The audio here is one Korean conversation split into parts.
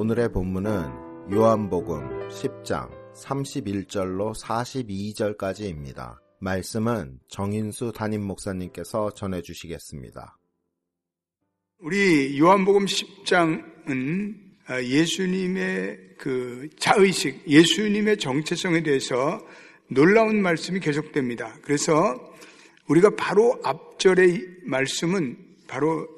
오늘의 본문은 요한복음 10장 31절로 42절까지입니다. 말씀은 정인수 담임 목사님께서 전해 주시겠습니다. 우리 요한복음 10장은 예수님의 그 자의식, 예수님의 정체성에 대해서 놀라운 말씀이 계속됩니다. 그래서 우리가 바로 앞절의 말씀은 바로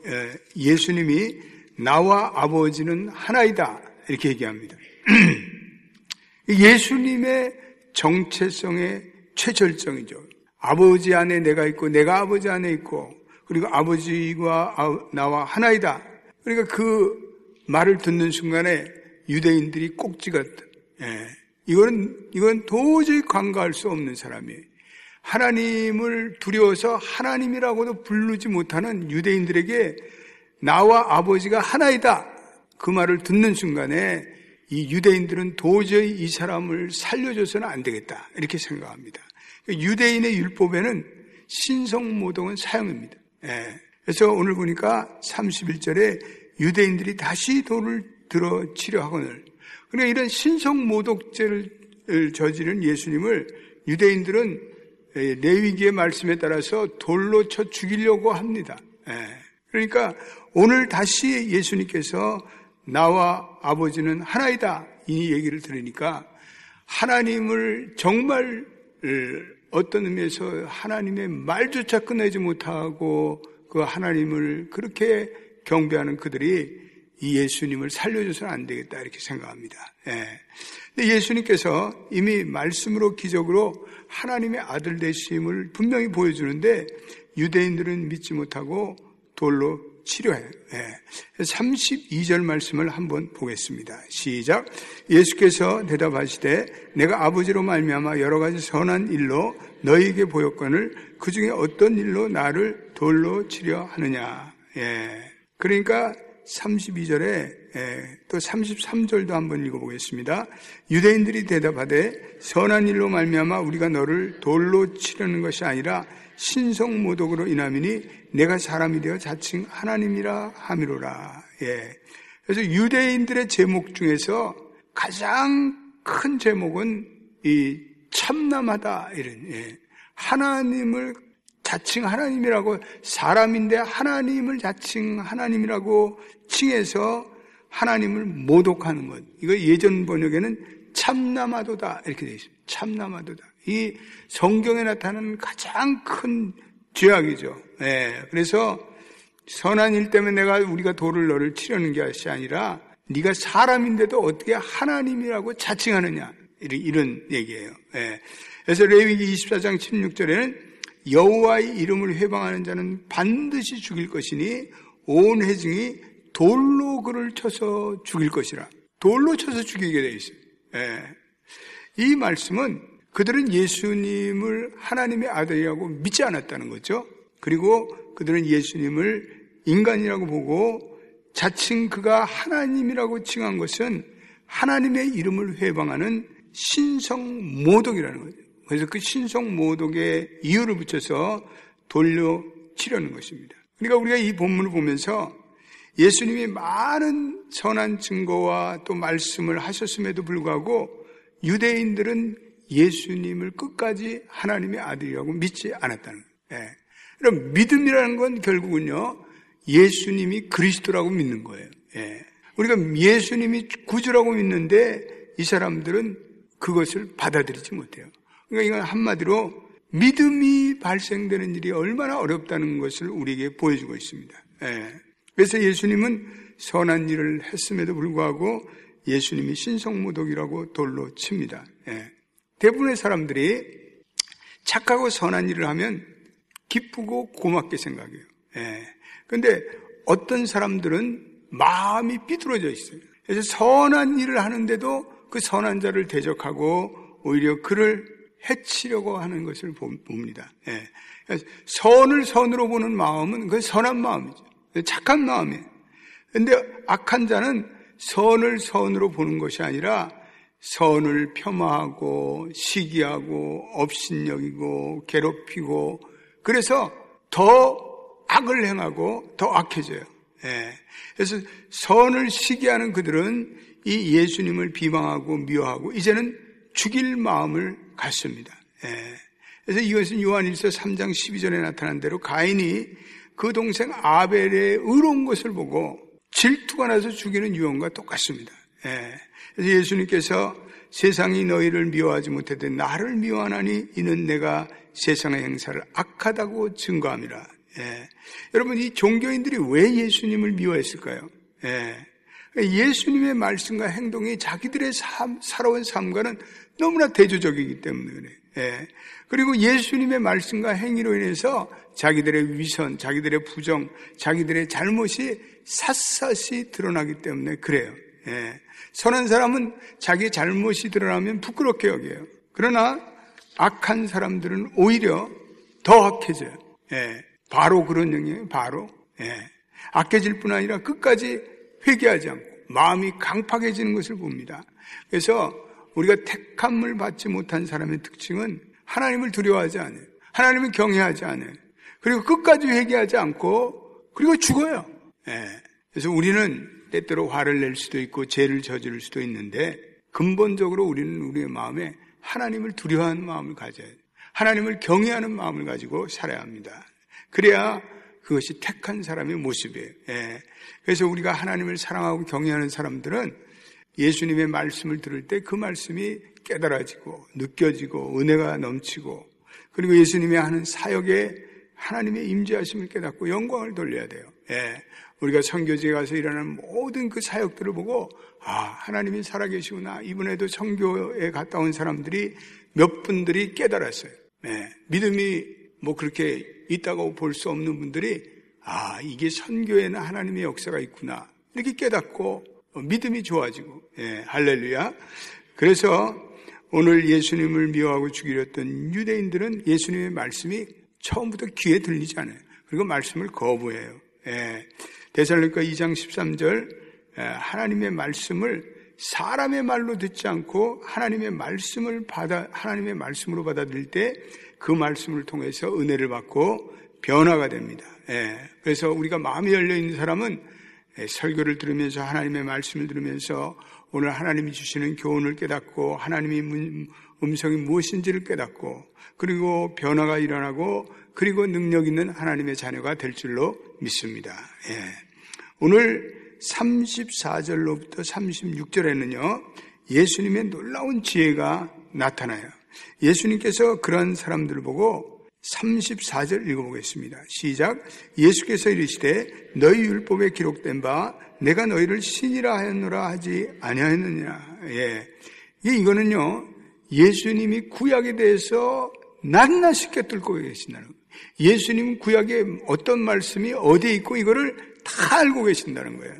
예수님이 나와 아버지는 하나이다 이렇게 얘기합니다. 예수님의 정체성의 최절정이죠. 아버지 안에 내가 있고 내가 아버지 안에 있고 그리고 아버지와 나와 하나이다. 그러니까 그 말을 듣는 순간에 유대인들이 꼭지같다. 예. 이거는 이건 도저히 관가할 수 없는 사람이에요. 하나님을 두려워서 하나님이라고도 부르지 못하는 유대인들에게 나와 아버지가 하나이다. 그 말을 듣는 순간에 이 유대인들은 도저히 이 사람을 살려줘서는 안 되겠다. 이렇게 생각합니다. 유대인의 율법에는 신성모독은 사형입니다. 예. 그래서 오늘 보니까 31절에 유대인들이 다시 돌을 들어 치료하거늘. 그러니까 이런 신성모독죄를 저지른 예수님을 유대인들은 레위기의 말씀에 따라서 돌로 쳐 죽이려고 합니다. 예. 그러니까 오늘 다시 예수님께서 나와 아버지는 하나이다 이 얘기를 들으니까 하나님을 정말 어떤 의미에서 하나님의 말조차 끝내지 못하고 그 하나님을 그렇게 경배하는 그들이 이 예수님을 살려줘서는 안 되겠다 이렇게 생각합니다. 예. 근데 예수님께서 이미 말씀으로 기적으로 하나님의 아들 되심을 분명히 보여주는데 유대인들은 믿지 못하고 돌로 치료해요. 예. 32절 말씀을 한번 보겠습니다. 시작. 예수께서 대답하시되 내가 아버지로 말미암아 여러 가지 선한 일로 너희에게 보였거늘 그 중에 어떤 일로 나를 돌로 치려 하느냐. 예. 그러니까 32절에 예, 또 33절도 한번 읽어보겠습니다. 유대인들이 대답하되 선한 일로 말미암아 우리가 너를 돌로 치려는 것이 아니라 신성 모독으로 인함이니 내가 사람이 되어 자칭 하나님이라 함이로라. 예. 그래서 유대인들의 제목 중에서 가장 큰 제목은 이 참남하다 이런 예. 하나님을 자칭 하나님이라고 사람인데 하나님을 자칭 하나님이라고 칭해서 하나님을 모독하는 것. 이거 예전 번역에는 참남하도다 이렇게 되어 있습니다. 참남하도다. 이 성경에 나타나는 가장 큰 죄악이죠. 네, 그래서 선한 일 때문에 내가 우리가 돌을 너를 치려는 것이 아니라 네가 사람인데도 어떻게 하나님이라고 자칭하느냐 이런, 얘기예요. 네. 그래서 레위기 24장 16절에는 여호와의 이름을 회방하는 자는 반드시 죽일 것이니 온 회중이 돌로 그를 쳐서 죽일 것이라. 돌로 쳐서 죽이게 돼 있어요. 네. 이 말씀은 그들은 예수님을 하나님의 아들이라고 믿지 않았다는 거죠. 그리고 그들은 예수님을 인간이라고 보고 자칭 그가 하나님이라고 칭한 것은 하나님의 이름을 회방하는 신성 모독이라는 거죠. 그래서 그 신성 모독의 이유를 붙여서 돌려 치려는 것입니다. 그러니까 우리가 이 본문을 보면서 예수님이 많은 선한 증거와 또 말씀을 하셨음에도 불구하고 유대인들은 예수님을 끝까지 하나님의 아들이라고 믿지 않았다는 거예요. 예. 그럼 믿음이라는 건 결국은요, 예수님이 그리스도라고 믿는 거예요. 예. 우리가 예수님이 구주라고 믿는데 이 사람들은 그것을 받아들이지 못해요. 그러니까 이건 한마디로 믿음이 발생되는 일이 얼마나 어렵다는 것을 우리에게 보여주고 있습니다. 예. 그래서 예수님은 선한 일을 했음에도 불구하고 예수님이 신성모독이라고 돌로 칩니다. 예. 대부분의 사람들이 착하고 선한 일을 하면 기쁘고 고맙게 생각해요. 예. 근데 어떤 사람들은 마음이 삐뚤어져 있어요. 그래서 선한 일을 하는데도 그 선한 자를 대적하고 오히려 그를 해치려고 하는 것을 봅니다. 예. 선을 선으로 보는 마음은 그 선한 마음이죠. 착한 마음이에요. 근데 악한 자는 선을 선으로 보는 것이 아니라 선을 폄하하고 시기하고 업신여기고 괴롭히고 그래서 더 악을 행하고 더 악해져요. 예. 그래서 선을 시기하는 그들은 이 예수님을 비방하고 미워하고 이제는 죽일 마음을 갖습니다. 예. 그래서 이것은 요한일서 3장 12절에 나타난 대로 가인이 그 동생 아벨의 의로운 것을 보고 질투가 나서 죽이는 유언과 똑같습니다. 예. 그래서 예수님께서 세상이 너희를 미워하지 못해도 나를 미워하나니 이는 내가 세상의 행사를 악하다고 증거함이라. 예. 여러분 이 종교인들이 왜 예수님을 미워했을까요? 예. 예수님의 말씀과 행동이 자기들의 삶, 살아온 삶과는 너무나 대조적이기 때문에 그래요. 예. 그리고 예수님의 말씀과 행위로 인해서 자기들의 위선, 자기들의 부정, 자기들의 잘못이 샅샅이 드러나기 때문에 그래요. 예. 선한 사람은 자기 잘못이 드러나면 부끄럽게 여겨요. 그러나 악한 사람들은 오히려 더 악해져요. 예. 바로 그런 영이에요. 바로. 예. 악해질 뿐 아니라 끝까지 회개하지 않고 마음이 강팍해지는 것을 봅니다. 그래서 우리가 택함을 받지 못한 사람의 특징은 하나님을 두려워하지 않아요. 하나님을 경외하지 않아요. 그리고 끝까지 회개하지 않고 그리고 죽어요. 예. 그래서 우리는 때때로 화를 낼 수도 있고 죄를 저지를 수도 있는데 근본적으로 우리는 우리의 마음에 하나님을 두려워하는 마음을 가져야 돼요. 하나님을 경외하는 마음을 가지고 살아야 합니다. 그래야 그것이 택한 사람의 모습이에요. 예. 그래서 우리가 하나님을 사랑하고 경외하는 사람들은 예수님의 말씀을 들을 때 그 말씀이 깨달아지고 느껴지고 은혜가 넘치고 그리고 예수님이 하는 사역에 하나님의 임재하심을 깨닫고 영광을 돌려야 돼요. 예. 우리가 선교지에 가서 일하는 모든 그 사역들을 보고 아 하나님이 살아계시구나 이번에도 선교에 갔다 온 사람들이 몇 분들이 깨달았어요. 예. 믿음이 뭐 그렇게 있다고 볼 수 없는 분들이 아 이게 선교에는 하나님의 역사가 있구나 이렇게 깨닫고 믿음이 좋아지고 예, 할렐루야. 그래서 오늘 예수님을 미워하고 죽이렸던 유대인들은 예수님의 말씀이 처음부터 귀에 들리지 않아요. 그리고 말씀을 거부해요. 예, 대살로니까 2장 13절 예, 하나님의 말씀을 사람의 말로 듣지 않고 하나님의 말씀을 받아 하나님의 말씀으로 받아들일 때 그 말씀을 통해서 은혜를 받고 변화가 됩니다. 예, 그래서 우리가 마음이 열려 있는 사람은 예, 설교를 들으면서 하나님의 말씀을 들으면서 오늘 하나님이 주시는 교훈을 깨닫고 하나님의 음성이 무엇인지를 깨닫고 그리고 변화가 일어나고 그리고 능력 있는 하나님의 자녀가 될 줄로 믿습니다. 예. 오늘 34절로부터 36절에는요, 예수님의 놀라운 지혜가 나타나요. 예수님께서 그런 사람들을 보고 34절 읽어보겠습니다. 시작. 예수께서 이르시되 너희 율법에 기록된 바 내가 너희를 신이라 하였노라 하지 아니하였느냐. 예. 이거는요. 예수님이 구약에 대해서 낱낱이 꿰뚫고 계신다는 거예요. 예수님 구약에 어떤 말씀이 어디에 있고 이거를 다 알고 계신다는 거예요.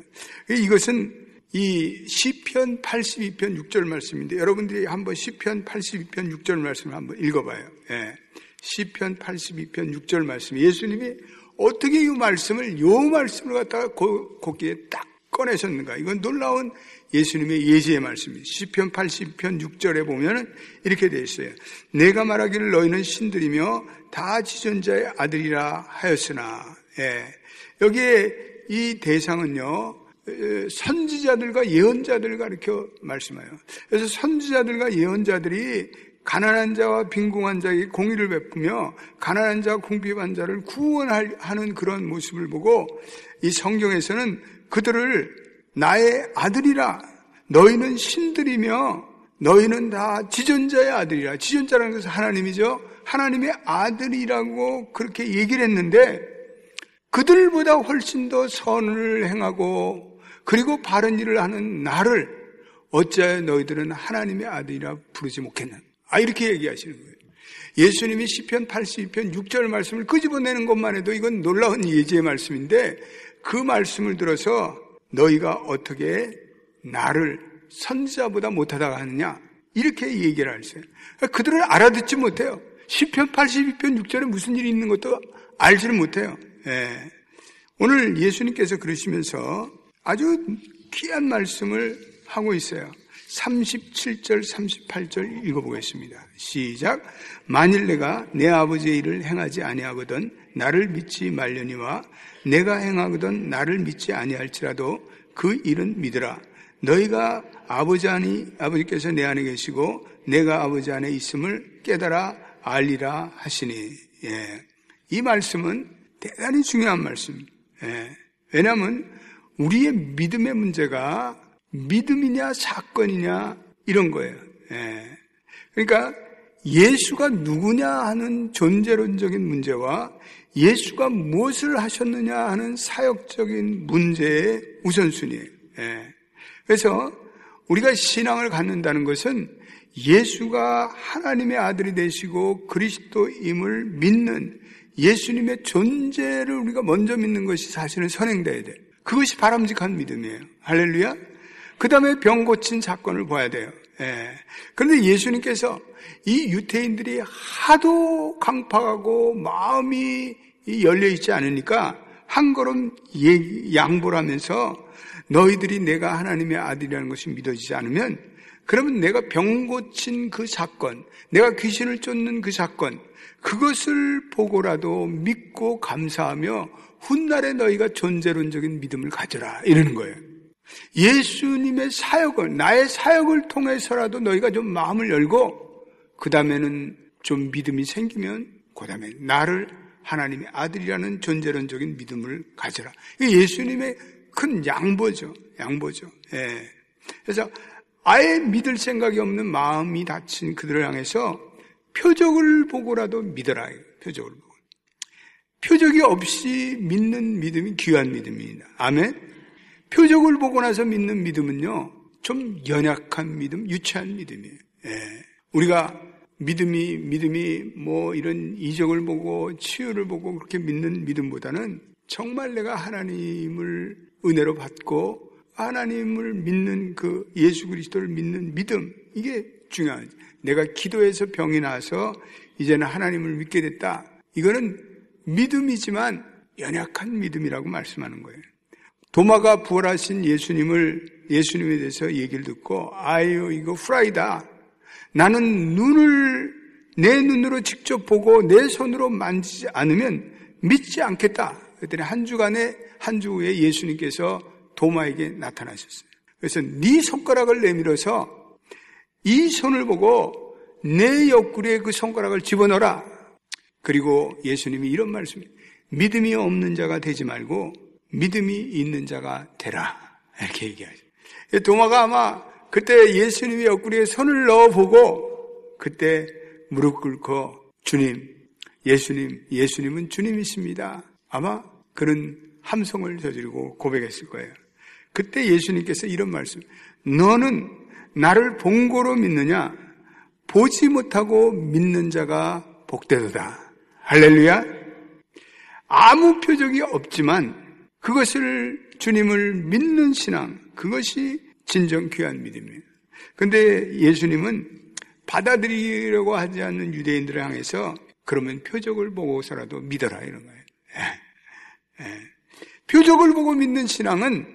이것은 이 시편 82편 6절 말씀인데 여러분들이 한번 시편 82편 6절 말씀을 한번 읽어봐요. 예. 시편 82편 6절 말씀. 예수님이 어떻게 이 말씀을 요 말씀을 갖다가 곡기에 딱 꺼내셨는가? 이건 놀라운 예수님의 예지의 말씀입니다. 시편 80편 6절에 보면은 이렇게 되어 있어요. 내가 말하기를 너희는 신들이며 다 지존자의 아들이라 하였으나 예. 여기에 이 대상은요. 선지자들과 예언자들과 이렇게 말씀해요. 그래서 선지자들과 예언자들이 가난한 자와 빈궁한 자에게 공의를 베푸며 가난한 자와 궁핍한 자를 구원하는 그런 모습을 보고 이 성경에서는 그들을 나의 아들이라 너희는 신들이며 너희는 다 지존자의 아들이라. 지존자라는 것은 하나님이죠. 하나님의 아들이라고 그렇게 얘기를 했는데 그들보다 훨씬 더 선을 행하고 그리고 바른 일을 하는 나를 어찌하여 너희들은 하나님의 아들이라 부르지 못했나 아, 이렇게 얘기하시는 거예요. 예수님이 시편 82편 6절 말씀을 끄집어내는 것만 해도 이건 놀라운 예지의 말씀인데 그 말씀을 들어서 너희가 어떻게 나를 선지자보다 못하다가 하느냐? 이렇게 얘기를 하세요. 그들을 알아듣지 못해요. 10편 82편 6절에 무슨 일이 있는 것도 알지를 못해요. 예. 오늘 예수님께서 그러시면서 아주 귀한 말씀을 하고 있어요. 37절, 38절 읽어보겠습니다. 시작. 만일 내가 내 아버지의 일을 행하지 아니하거든 나를 믿지 말려니와 내가 행하거든 나를 믿지 아니할지라도 그 일은 믿으라. 너희가 아버지 안이 아버지께서 내 안에 계시고 내가 아버지 안에 있음을 깨달아 알리라 하시니. 예. 이 말씀은 대단히 중요한 말씀. 예. 왜냐하면 우리의 믿음의 문제가 믿음이냐 사건이냐 이런 거예요. 예. 그러니까 예수가 누구냐 하는 존재론적인 문제와 예수가 무엇을 하셨느냐 하는 사역적인 문제의 우선순위예요. 예. 그래서 우리가 신앙을 갖는다는 것은 예수가 하나님의 아들이 되시고 그리스도임을 믿는 예수님의 존재를 우리가 먼저 믿는 것이 사실은 선행돼야 돼. 그것이 바람직한 믿음이에요. 할렐루야. 그 다음에 병 고친 사건을 봐야 돼요. 예. 그런데 예수님께서 이 유태인들이 하도 강팍하고 마음이 열려 있지 않으니까 한 걸음 양보를 하면서 너희들이 내가 하나님의 아들이라는 것이 믿어지지 않으면 그러면 내가 병 고친 그 사건, 내가 귀신을 쫓는 그 사건, 그것을 보고라도 믿고 감사하며 훗날에 너희가 존재론적인 믿음을 가져라. 이러는 거예요. 예수님의 사역을, 나의 사역을 통해서라도 너희가 좀 마음을 열고, 그 다음에는 좀 믿음이 생기면, 그 다음에 나를 하나님의 아들이라는 존재론적인 믿음을 가져라. 예수님의 큰 양보죠. 양보죠. 예. 그래서 아예 믿을 생각이 없는 마음이 닫힌 그들을 향해서 표적을 보고라도 믿어라. 표적을 보고. 표적이 없이 믿는 믿음이 귀한 믿음입니다. 아멘. 표적을 보고 나서 믿는 믿음은요, 좀 연약한 믿음, 유치한 믿음이에요. 예. 우리가 믿음이, 믿음이 뭐 이런 이적을 보고 치유를 보고 그렇게 믿는 믿음보다는 정말 내가 하나님을 은혜로 받고 하나님을 믿는 그 예수 그리스도를 믿는 믿음, 이게 중요하죠. 내가 기도해서 병이 나서 이제는 하나님을 믿게 됐다. 이거는 믿음이지만 연약한 믿음이라고 말씀하는 거예요. 도마가 부활하신 예수님을 예수님에 대해서 얘기를 듣고 아유 이거 후라이다. 나는 눈을 내 눈으로 직접 보고 내 손으로 만지지 않으면 믿지 않겠다. 그랬더니 한 주간에 한 주 후에 예수님께서 도마에게 나타나셨어요. 그래서 네 손가락을 내밀어서 이 손을 보고 내 옆구리에 그 손가락을 집어넣어라. 그리고 예수님이 이런 말씀을 믿음이 없는 자가 되지 말고 믿음이 있는 자가 되라. 이렇게 얘기하죠. 도마가 아마 그때 예수님이 옆구리에 손을 넣어보고 그때 무릎 꿇고 주님, 예수님, 예수님은 주님이십니다. 아마 그런 함성을 저지르고 고백했을 거예요. 그때 예수님께서 이런 말씀, 너는 나를 본고로 믿느냐? 보지 못하고 믿는 자가 복되도다. 할렐루야. 아무 표적이 없지만 그것을 주님을 믿는 신앙, 그것이 진정 귀한 믿음이에요. 근데 예수님은 받아들이려고 하지 않는 유대인들을 향해서 그러면 표적을 보고서라도 믿어라 이런 거예요. 예. 예. 표적을 보고 믿는 신앙은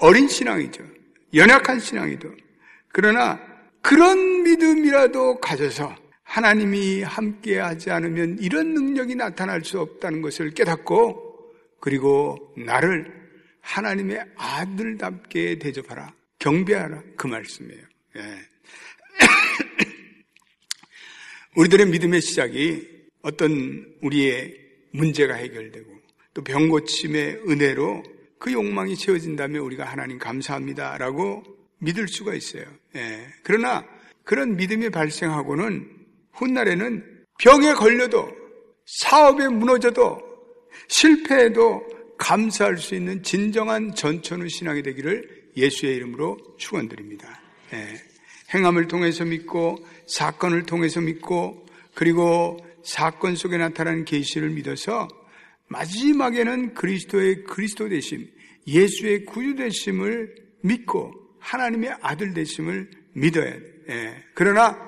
어린 신앙이죠. 연약한 신앙이죠. 그러나 그런 믿음이라도 가져서 하나님이 함께 하지 않으면 이런 능력이 나타날 수 없다는 것을 깨닫고 그리고 나를 하나님의 아들답게 대접하라. 경배하라. 그 말씀이에요. 예. 우리들의 믿음의 시작이 어떤 우리의 문제가 해결되고 또 병고침의 은혜로 그 욕망이 채워진다면 우리가 하나님 감사합니다라고 믿을 수가 있어요. 예. 그러나 그런 믿음이 발생하고는 훗날에는 병에 걸려도 사업에 무너져도 실패해도 감사할 수 있는 진정한 전천후 신앙이 되기를 예수의 이름으로 축원드립니다. 예. 행함을 통해서 믿고 사건을 통해서 믿고 그리고 사건 속에 나타나는 계시를 믿어서 마지막에는 그리스도의 그리스도 되심 예수의 구주 되심을 믿고 하나님의 아들 되심을 믿어야 돼. 예. 그러나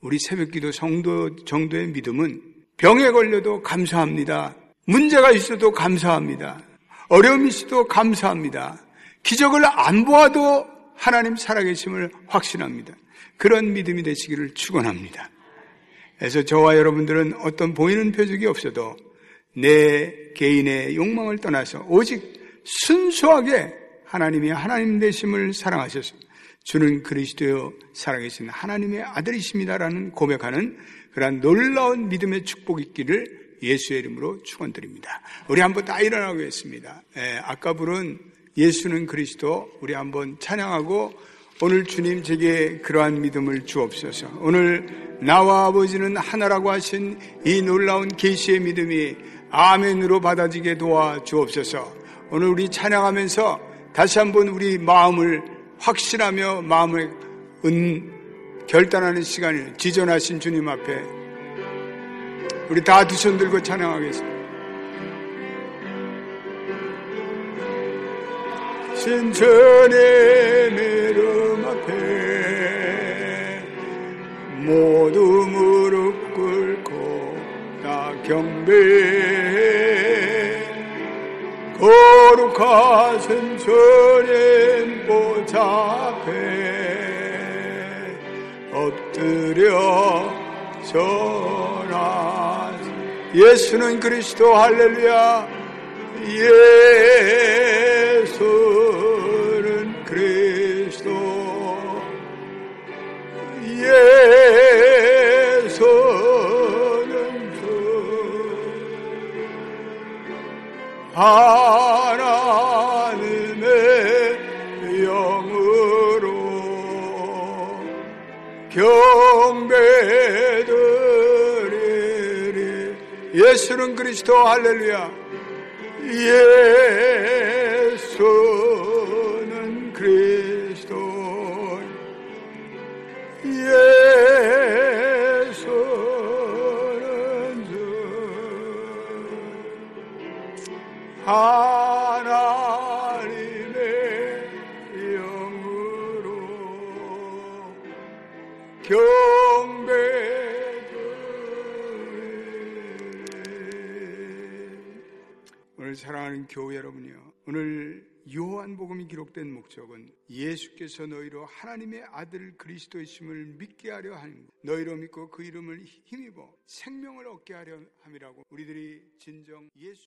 우리 새벽기도 성도 정도의 믿음은 병에 걸려도 감사합니다. 문제가 있어도 감사합니다. 어려움이 있어도 감사합니다. 기적을 안 보아도 하나님 살아계심을 확신합니다. 그런 믿음이 되시기를 축원합니다. 그래서 저와 여러분들은 어떤 보이는 표적이 없어도 내 개인의 욕망을 떠나서 오직 순수하게 하나님이 하나님 되심을 사랑하셔서 주는 그리스도여 살아계신 하나님의 아들이십니다라는 고백하는 그러한 놀라운 믿음의 축복이 있기를 예수의 이름으로 축원드립니다. 우리 한번 다 일어나겠습니다. 예, 아까 부른 예수는 그리스도 우리 한번 찬양하고 오늘 주님 제게 그러한 믿음을 주옵소서. 오늘 나와 아버지는 하나라고 하신 이 놀라운 계시의 믿음이 아멘으로 받아지게 도와 주옵소서. 오늘 우리 찬양하면서 다시 한번 우리 마음을 확신하며 마음을 은 결단하는 시간을 지전하신 주님 앞에 우리 다 두 손 들고 찬양하겠습니다. 신천의 메름 앞에 모두 무릎 꿇고 다 경배해 거룩하신 주님 보좌 앞에 엎드려 전하 예수는 그리스도 할렐루야. 예수는 그리스도. 예수는 주. 하 그리스도 할렐루야. 예수는 그리스도. 예수는 주. 하 여러분이요. 오늘 요한복음이 기록된 목적은 예수께서 너희로 하나님의 아들 그리스도이심을 믿게 하려 하는 것. 너희로 믿고 그 이름을 힘입어 생명을 얻게 하려 함이라고 우리들이 진정 예수